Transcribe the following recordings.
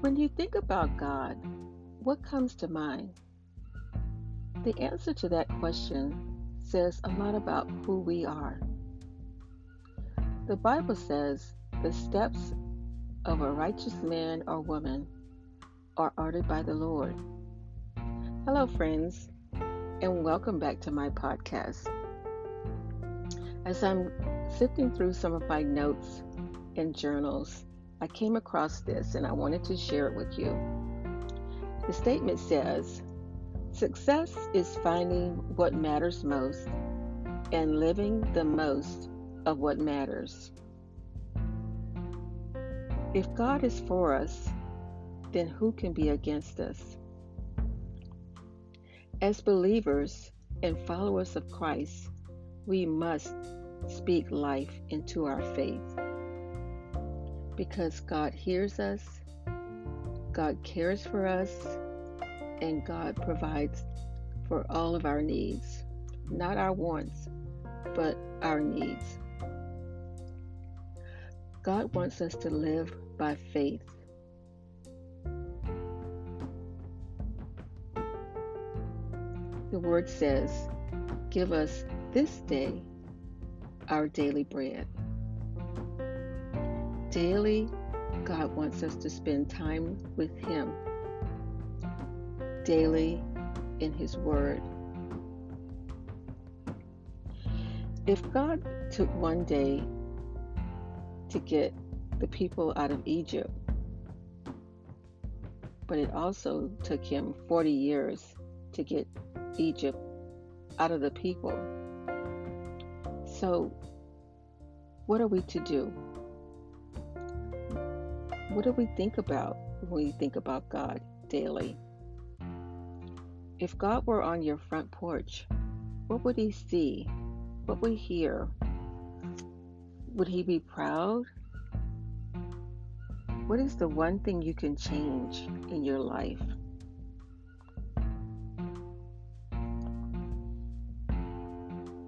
When you think about God, what comes to mind? The answer to that question says a lot about who we are. The Bible says the steps of a righteous man or woman are ordered by the Lord. Hello, friends, and welcome back to my podcast. As I'm sifting through some of my notes and journals, I came across this and I wanted to share it with you. The statement says Success is finding what matters most and living the most of what matters. If God is for us, then who can be against us? As believers and followers of Christ, we must speak life into our faith because God hears us, God cares for us, and God provides for all of our needs. Not our wants, but our needs. God wants us to live by faith. The word says, Give us this day our daily bread. Daily, mm. God wants us to spend time with Him. Daily in His Word. If God took one day to get the people out of Egypt, but it also took him 40 years to get Egypt out of the people. So, what are we to do? What do we think about when we think about God daily? If God were on your front porch, what would he see? What would he hear? Would he be proud? What is the one thing you can change in your life?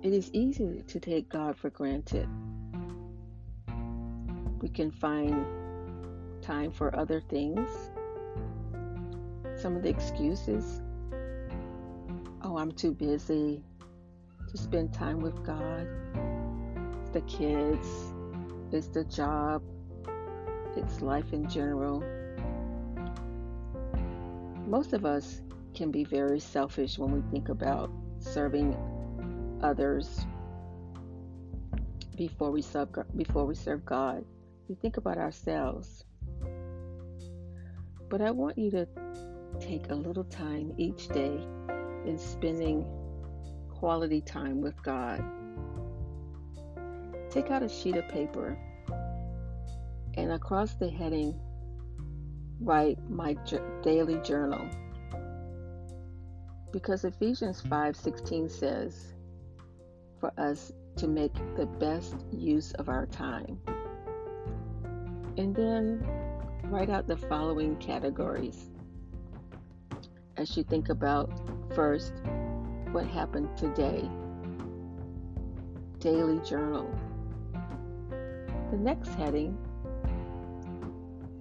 It is easy to take God for granted. We can find time for other things. Some of the excuses oh, I'm too busy to spend time with God. It's the kids, it's the job, it's life in general. Most of us can be very selfish when we think about serving others before we serve before we serve God. We think about ourselves. But I want you to take a little time each day in spending quality time with God. Take out a sheet of paper and across the heading, write my daily journal. Because Ephesians 5:16 says for us to make the best use of our time. And then write out the following categories as you think about first what happened today. Daily journal. The next heading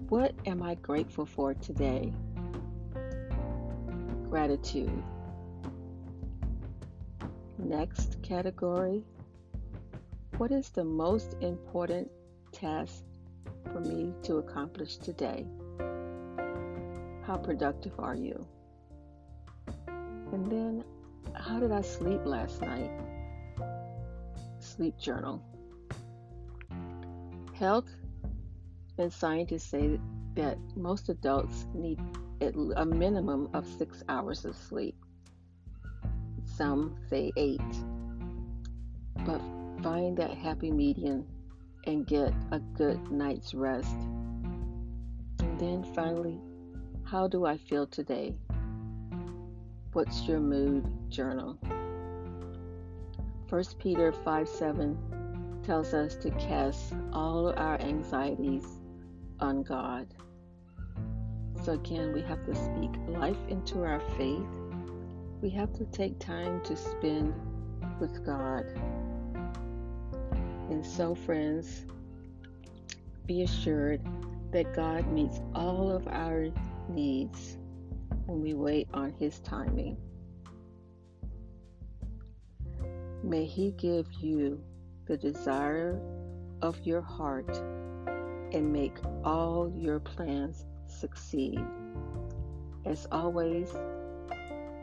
What am I grateful for today? Gratitude. Next category What is the most important task for me to accomplish today? How productive are you? And then, how did I sleep last night? Sleep journal. Health and scientists say that most adults need a minimum of six hours of sleep. Some say eight. But find that happy median and get a good night's rest. And then finally, how do I feel today? What's Your Mood Journal. 1 Peter 5 7 tells us to cast all our anxieties on God. So, again, we have to speak life into our faith. We have to take time to spend with God. And so, friends, be assured that God meets all of our needs when we wait on His timing. May He give you the desire of your heart and make all your plans succeed. As always,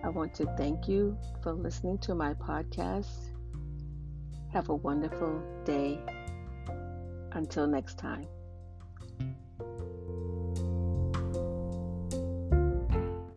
I want to thank you for listening to my podcast. Have a wonderful day. Until next time.